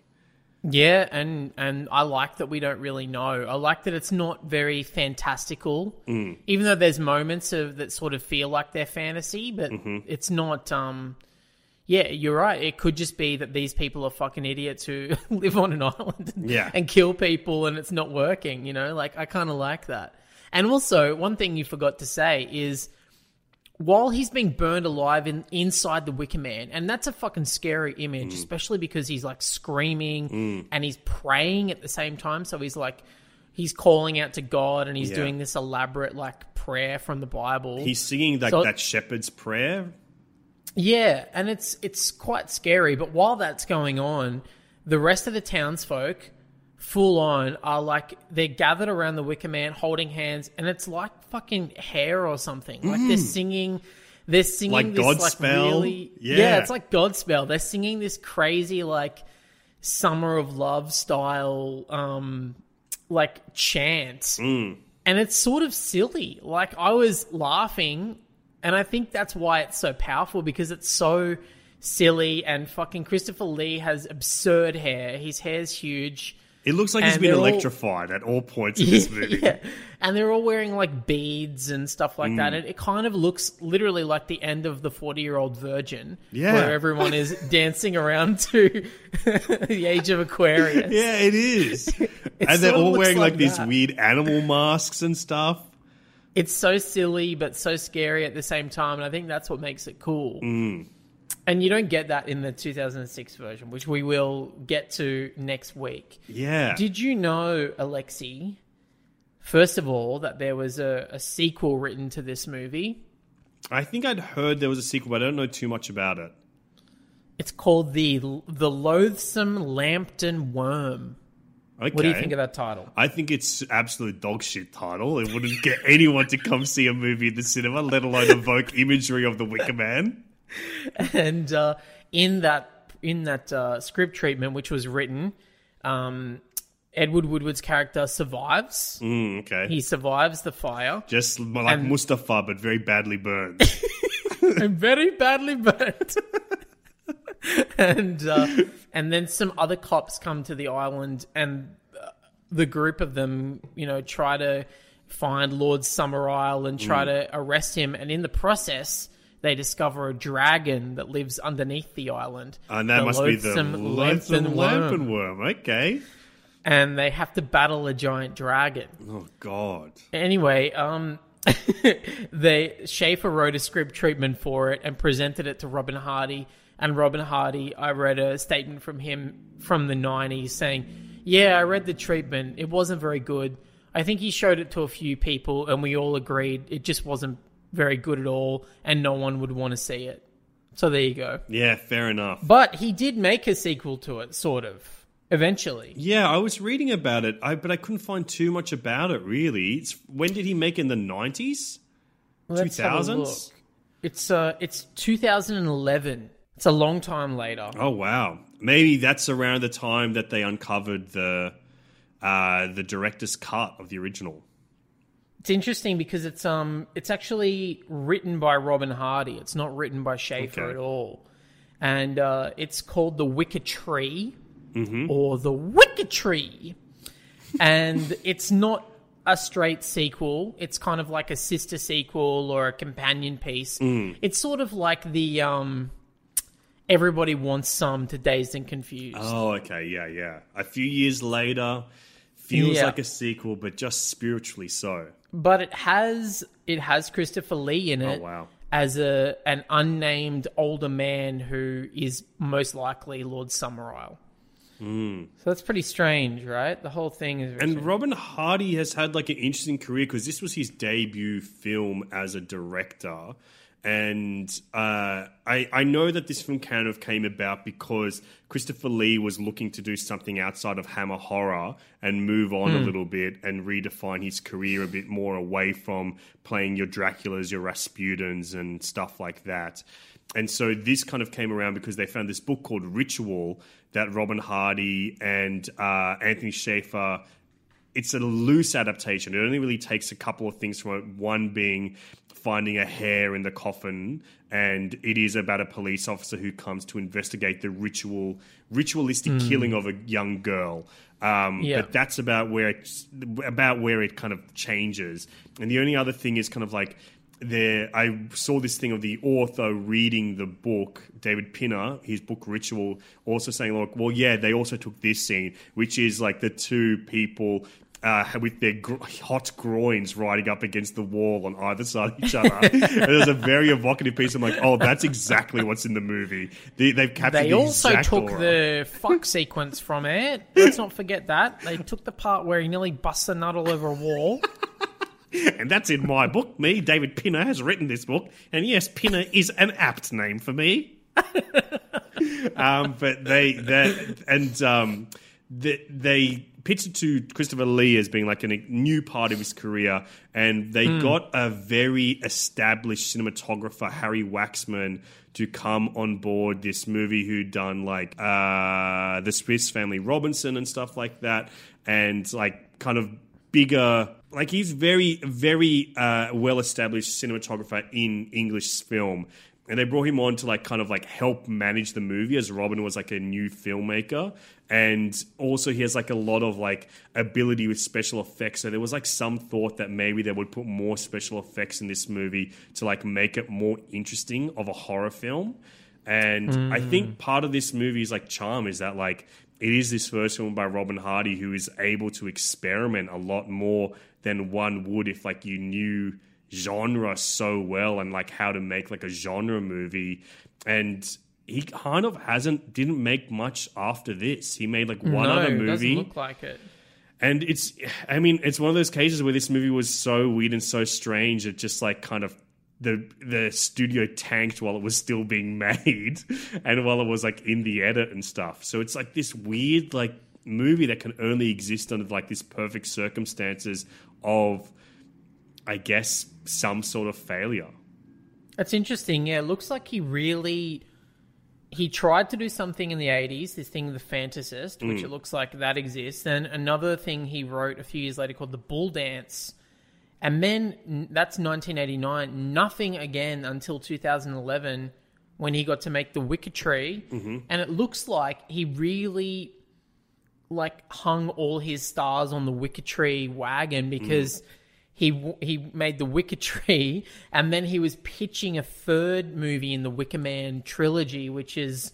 Yeah, and and I like that we don't really know. I like that it's not very fantastical, Mm. even though there's moments of that sort of feel like they're fantasy, but Mm-hmm. it's not. Um, yeah, you're right. It could just be that these people are fucking idiots who live on an island and, Yeah. and kill people, and it's not working. You know, like I kind of like that. And also, one thing you forgot to say is while he's being burned alive in inside the Wicker Man, and that's a fucking scary image, mm. especially because he's like screaming mm. and he's praying at the same time. So he's like he's calling out to God and he's Yeah. doing this elaborate like prayer from the Bible. He's singing like So- that shepherd's prayer. Yeah, and it's it's quite scary. But while that's going on, the rest of the townsfolk, full on, are like they're gathered around the Wicker Man, holding hands, and it's like fucking hair or something. Like they're singing, they're singing Mm. Like this like Godspell? really, Yeah. it's like Godspell. They're singing this crazy like summer of love style, um, like chant, Mm. and it's sort of silly. Like I was laughing, and I think that's why it's so powerful because it's so silly. And fucking Christopher Lee has absurd hair. His hair's huge. It looks like he's And been they're all- electrified at all points in this movie. yeah, and they're all wearing like beads and stuff like Mm. that. And it kind of looks literally like the end of the forty-year-old virgin, Yeah. where everyone is dancing around to the age of Aquarius. Yeah, it is. and they're all wearing like, like these weird animal masks and stuff. it's so silly but so scary at the same time, and I think that's what makes it cool. Mm. And you don't get that in the 2006 version, which we will get to next week. Yeah. Did you know, Alexei, first of all, that there was a, a sequel written to this movie? I think I'd heard there was a sequel, but I don't know too much about it. It's called the the Loathsome Lambton Worm. Okay. What do you think of that title? I think it's absolute dog shit title. It wouldn't get anyone to come see a movie in the cinema, let alone evoke imagery of the Wicker Man. and uh, in that in that uh, script treatment, which was written, um, Edward Woodward's character survives. Mm, okay. He survives the fire Just like And- Mustafa, but very badly burned. and very badly burnt. and uh, and then some other cops come to the island, and uh, the group of them, you know, try to find Lord Summerisle and try to arrest him. And in the process, they discover a dragon that lives underneath the island. And that The must be the loathsome loathsome Worm. Worm. Okay. And they have to battle a giant dragon. Oh, God. Anyway, um, they Shaffer wrote a script treatment for it and presented it to Robin Hardy. And Robin Hardy, I read a statement from him from the '90s saying, "Yeah, I read the treatment. It wasn't very good. I think he showed it to a few people, and we all agreed it just wasn't very good at all, and no one would want to see it." So there you go. Yeah, fair enough. But he did make a sequel to it, sort of. Eventually, Yeah, I was reading about it, I, but I couldn't find too much about it, really. It's, when did he make it? in the 90s? Let's have a 2000s? look. It's uh, it's 2011. It's a long time later. Oh, wow. Maybe that's around the time that they uncovered the uh, the director's cut of the original. It's interesting because it's um, it's actually written by Robin Hardy. It's not written by Shaffer Okay. at all, and uh, it's called The Wicker Tree Mm-hmm. or The Wicker Tree, and it's not a straight sequel. It's kind of like a sister sequel or a companion piece. Mm. It's sort of like the um, everybody wants some to Dazed and Confused. Oh, okay. Yeah, yeah. A few years later, feels Yeah. like a sequel, but just spiritually so. But it has it has Christopher Lee in oh, it Oh, wow. as a an unnamed older man who is most likely Lord Summerisle. Hmm. So that's pretty strange, right? The whole thing is. And Robin Hardy has had like an interesting career because this was his debut film as a director. And uh, I, I know that this film kind of came about because Christopher Lee was looking to do something outside of Hammer horror and move on a little bit and redefine his career a bit more away from playing your Draculas, your Rasputins, and stuff like that. And so this kind of came around because they found this book called Ritual that Robin Hardy and uh, Anthony Shaffer it's a loose adaptation. It only really takes a couple of things from it. One being finding a hair in the coffin, and it is about a police officer who comes to investigate the ritual, ritualistic killing of a young girl. Um, Yeah. But that's about where it's about where it kind of changes. And the only other thing is kind of like there I saw this thing of the author reading the book, David Pinner, his book Ritual, also saying, like, well, yeah, they also took this scene, which is like the two people uh, with their gr- hot groins riding up against the wall on either side of each other. and there's a very evocative piece. I'm like, oh, that's exactly what's in the movie. They, they've captured They the also took aura. the fuck sequence from it. Let's not forget that. They took the part where he nearly busts a nut all over a wall. And that's in my book. Me, David Pinner, has written this book. And yes, Pinner is an apt name for me. um, but they, and um, they, they pitched it to Christopher Lee as being like a new part of his career. And they got a very established cinematographer, Harry Waxman, to come on board this movie who'd done like uh, The Swiss Family Robinson and stuff like that. And like kind of bigger like he's very very uh, well established cinematographer in english film and they brought him on to like kind of like help manage the movie as robin was like a new filmmaker and also he has like a lot of like ability with special effects. So there was like some thought that maybe they would put more special effects in this movie to like make it more interesting of a horror film. And I hmm. think part of this movie's like charm is that like it is this first film by Robin Hardy who is able to experiment a lot more than one would if like you knew genre so well and like how to make like a genre movie. And he kind of hasn't didn't make much after this he made like one no, other it doesn't movie look like it. and it's i mean it's one of those cases where this movie was so weird and so strange it just like kind of the the studio tanked while it was still being made and while it was like in the edit and stuff so it's like this weird like movie that can only exist under like this perfect circumstances of i guess some sort of failure That's interesting. Yeah, it looks like he really he tried to do something in the 80s, this thing the fantasist, which mm. it looks like that exists, and another thing he wrote a few years later called the Bull Dance. And then that's 1989, nothing again until 2011 when he got to make the Wicker Tree. Mm-hmm. And it looks like he really like hung all his stars on the Wicker Tree wagon mm. because he he made the Wicker Tree, and then he was pitching a third movie in the Wicker Man trilogy, which is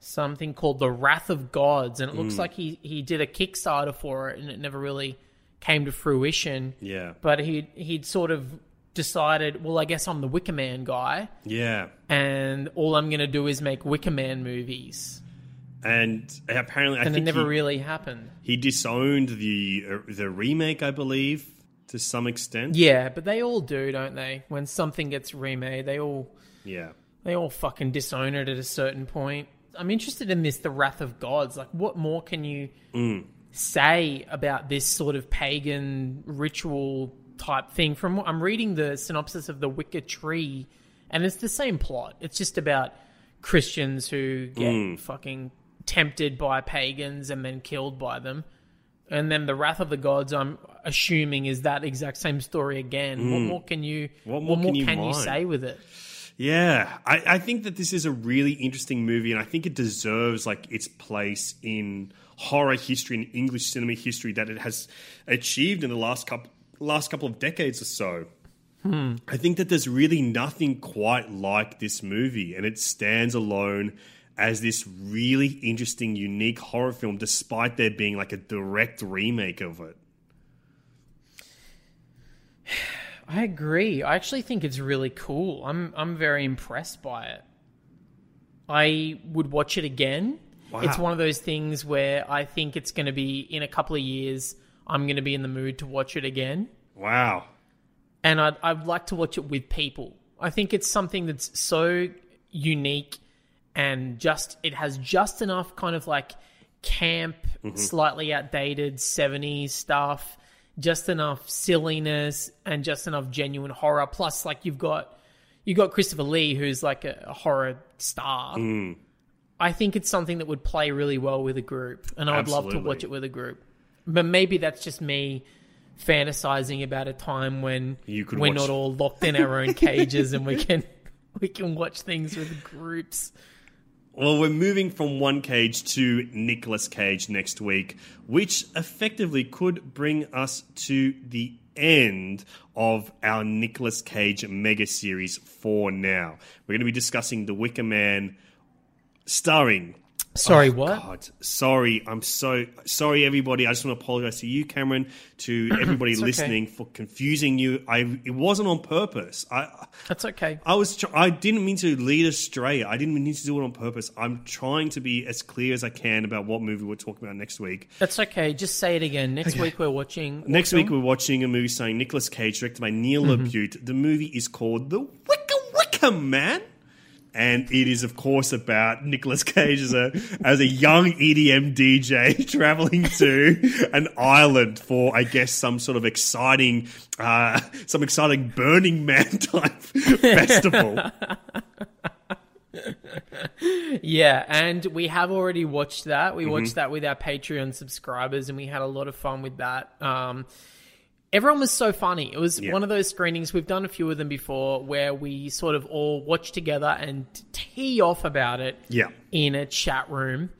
something called The Wrath of Gods, and it looks like he he did a Kickstarter for it, and it never really came to fruition. yeah. But he he'd sort of decided, well, I guess I'm the Wicker Man guy, yeah. And all I'm going to do is make Wicker Man movies, and apparently i and it never he, really happened. he disowned the uh, the remake i believe to some extent Yeah, but they all do, don't they? When something gets remade, they all yeah they all fucking disown it at a certain point. I'm interested in this, the Wrath of Gods. Like, what more can you mm. say about this sort of pagan ritual type thing? From I'm reading the synopsis of the Wicker Tree, and it's the same plot. It's just about Christians who get mm. fucking tempted by pagans and then killed by them. And then the Wrath of the Gods, I'm assuming, is that exact same story again. What hmm. more can you? What more can you mine? say with it? Yeah, I, I think that this is a really interesting movie, and I think it deserves like its place in horror history and English cinema history that it has achieved in the last couple last couple of decades or so. Hmm. I think that there's really nothing quite like this movie, and it stands alone as this really interesting, unique horror film, despite there being like a direct remake of it. I agree. I actually think it's really cool. I'm I'm very impressed by it. I would watch it again. Wow. It's one of those things where I think it's going to be in a couple of years. I'm going to be in the mood to watch it again, Wow. and I'd I'd like to watch it with people. I think it's something that's so unique and just it has just enough kind of like camp, slightly outdated 70s stuff, just enough silliness and just enough genuine horror. Plus, like you've got you got Christopher Lee, who's like a, a horror star. I think it's something that would play really well with a group, and I would love to watch it with a group. But maybe that's just me fantasizing about a time when we're watch- not all locked in our own cages and we can we can watch things with groups. Well, we're moving from one cage to Nicolas Cage next week, which effectively could bring us to the end of our Nicolas Cage mega series for now. We're going to be discussing The Wicker Man, starring. Sorry, Oh, what? God, sorry. I'm so sorry, everybody. I just want to apologize to you, Cameron, to everybody It's okay. listening for confusing you. I it wasn't on purpose. I That's okay. I was. I didn't mean to lead astray. I didn't mean to do it on purpose. I'm trying to be as clear as I can about what movie we're talking about next week. That's okay. Just say it again. Next week we're watching. Next what week we're watching a movie starring Nicolas Cage, directed by Neil Mm-hmm. LaBute. The movie is called The Wicker Wicker Man. And it is, of course, about Nicolas Cage as a as a young EDM DJ traveling to an island for, I guess, some sort of exciting, uh, some exciting Burning Man type festival. Yeah, and we have already watched that. Mm-hmm. We watched that with our Patreon subscribers, and we had a lot of fun with that. Um, everyone was so funny. It was Yeah. one of those screenings. We've done a few of them before, where we sort of all watch together and tee off about it. Yeah. in a chat room.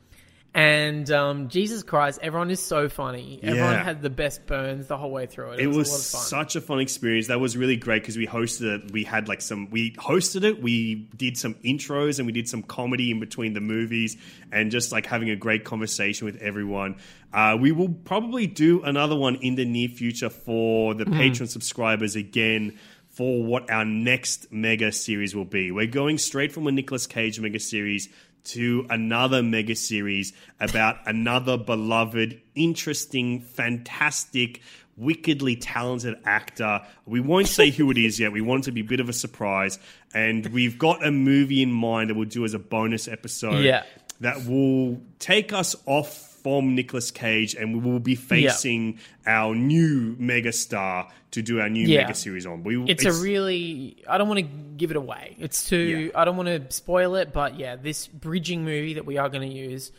And um, Jesus Christ, everyone is so funny. Everyone Yeah. had the best burns the whole way through it. It, It was, was a lot of fun. such a fun experience. That was really great because we hosted it. We had like some, we hosted it. We did some intros and we did some comedy in between the movies and just like having a great conversation with everyone. Uh, we will probably do another one in the near future for the Patreon subscribers again for what our next mega series will be. We're going straight from a Nicolas Cage mega series to another mega series about another beloved, interesting, fantastic, wickedly talented actor. We won't say who it is yet. We want it to be a bit of a surprise. And we've got a movie in mind that we'll do as a bonus episode Yeah. that will take us off from Nicolas Cage and we will be facing our new megastar to do our new Yeah. mega series on. We, it's, a really i don't want to give it away it's too i don't want to spoil it but yeah this bridging movie that we are going to use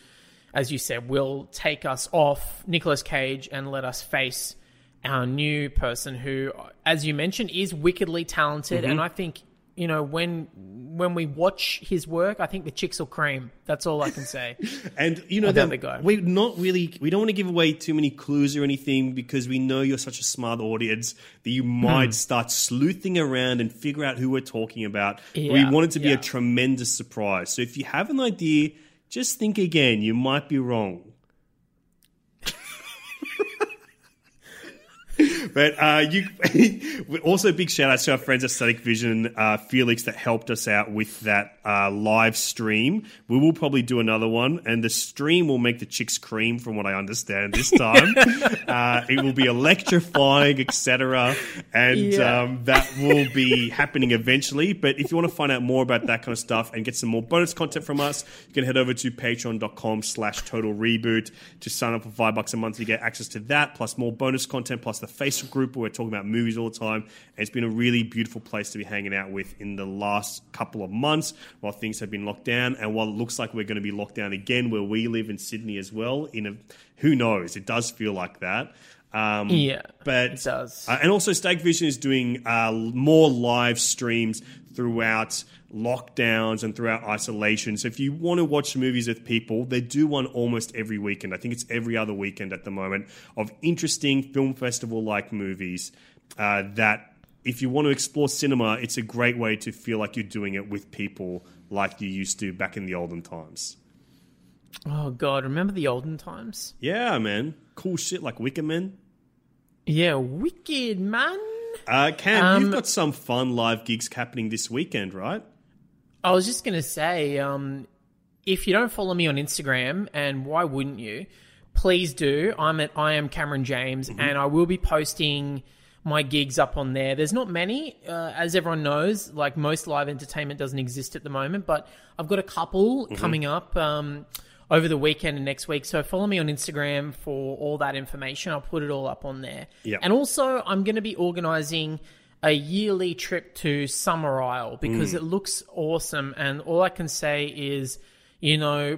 as you said will take us off Nicolas cage and let us face our new person who as you mentioned is wickedly talented Mm-hmm. and i think you know when when we watch his work i think the chicks will cream that's all i can say And you know that we're not really we don't want to give away too many clues or anything because we know you're such a smart audience that you might Hmm. start sleuthing around and figure out who we're talking about. we want it to be yeah. a tremendous surprise. So if you have an idea, just think again. You might be wrong. But uh, you also big shout out to our friends at Static Vision, uh, Felix, that helped us out with that uh, live stream. We will probably do another one, and the stream will make the chicks cream, from what I understand this time. uh, it will be electrifying, etc., and Yeah. um, that will be happening eventually. But if you want to find out more about that kind of stuff and get some more bonus content from us, you can head over to patreon.com slash total reboot to sign up for five bucks a month You get access to that, plus more bonus content, plus the Facebook group where we're talking about movies all the time. And it's been a really beautiful place to be hanging out with in the last couple of months while things have been locked down and while it looks like we're going to be locked down again where we live in Sydney as well. In a who knows? It does feel like that. Um, Yeah, but it does. uh, and also, Stag Vision is doing uh, more live streams throughout lockdowns and throughout isolation. So if you want to watch movies with people, they do one almost every weekend. I think it's every other weekend at the moment of interesting film festival like movies uh, that if you want to explore cinema, it's a great way to feel like you're doing it with people like you used to back in the olden times. Oh God, remember the olden times? Yeah, man. Cool shit like Wicker Man. Yeah, wicked man. Uh, Cam, Um, you've got some fun live gigs happening this weekend, right? I was just gonna say, um, if you don't follow me on Instagram, and why wouldn't you? Please do. I'm at I am Cameron James, and I will be posting my gigs up on there. There's not many, uh, as everyone knows. Like most live entertainment doesn't exist at the moment, but I've got a couple coming up um, over the weekend and next week. So follow me on Instagram for all that information. I'll put it all up on there. Yep. And also, I'm going to be organising a yearly trip to Summer Isle because it looks awesome. And all I can say is, you know,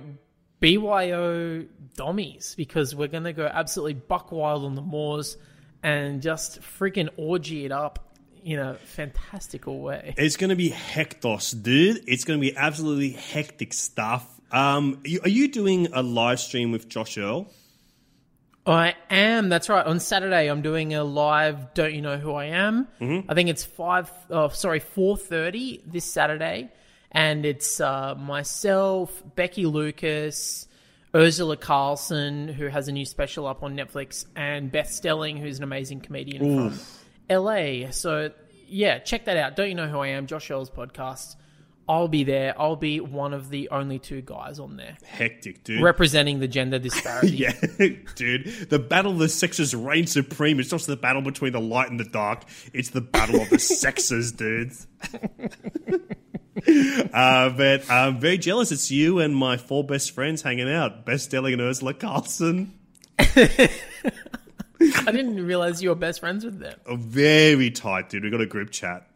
BYO dummies because we're going to go absolutely buck wild on the moors and just freaking orgy it up in a fantastical way. It's going to be hectos, dude. It's going to be absolutely hectic stuff. Um, are you doing a live stream with Josh Earl? I am. That's right. On Saturday, I'm doing a live. Don't you know who I am? Mm-hmm. I think it's five. Oh, sorry, four thirty this Saturday, and it's uh, myself, Becky Lucas, Urzila Carlson, who has a new special up on Netflix, and Beth Stelling, who's an amazing comedian from LA. So yeah, check that out. Don't you know who I am? Josh Earl's podcast. I'll be there. I'll be one of the only two guys on there Hectic, dude. representing the gender disparity. yeah, dude. The battle of the sexes reigns supreme. It's not just the battle between the light and the dark. It's the battle of the sexes, dudes. uh, but I'm very jealous. It's you and my four best friends hanging out. Best and Urzila Carlson. I didn't realize you were best friends with them. Oh, very tight, dude. We got a group chat.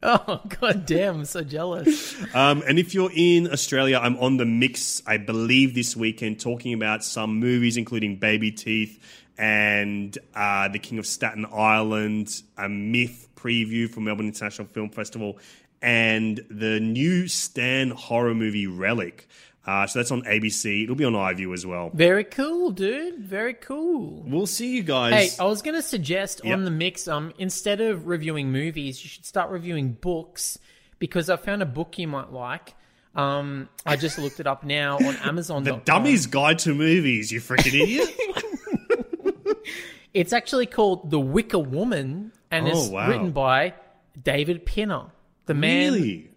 Oh god damn, I'm so jealous. Um, and if you're in Australia, I'm on the mix, I believe, this weekend, talking about some movies, including Baby Teeth and uh, The King of Staten Island, a MIFF preview for Melbourne International Film Festival, and the new Stan horror movie Relic. Uh, so that's on ABC. It'll be on iView as well. Very cool, dude. Very cool. We'll see you guys. Hey. I was gonna suggest Yep. on the mix, um, instead of reviewing movies, you should start reviewing books because I found a book you might like. Um, I just looked it up now on Amazon. the Dummy's Guide to Movies, you freaking idiot. It's actually called The Wicker Woman, and Oh, it's wow. written by David Pinner, the man really?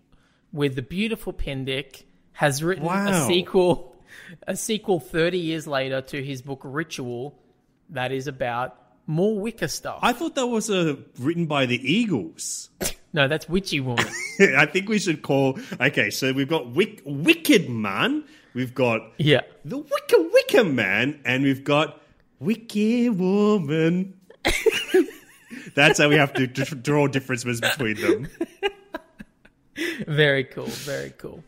with the beautiful Pendic, has written Wow. a sequel, a sequel thirty years later to his book Ritual, that is about more Wicca stuff. I thought that was uh, written by the Eagles. no, that's Witchy Woman. I think we should call. Okay, so we've got Wick, Wicked Man, we've got yeah, the Wicker Wicker Man, and we've got Wicked Woman. That's how we have to d- draw differences between them. very cool, very cool.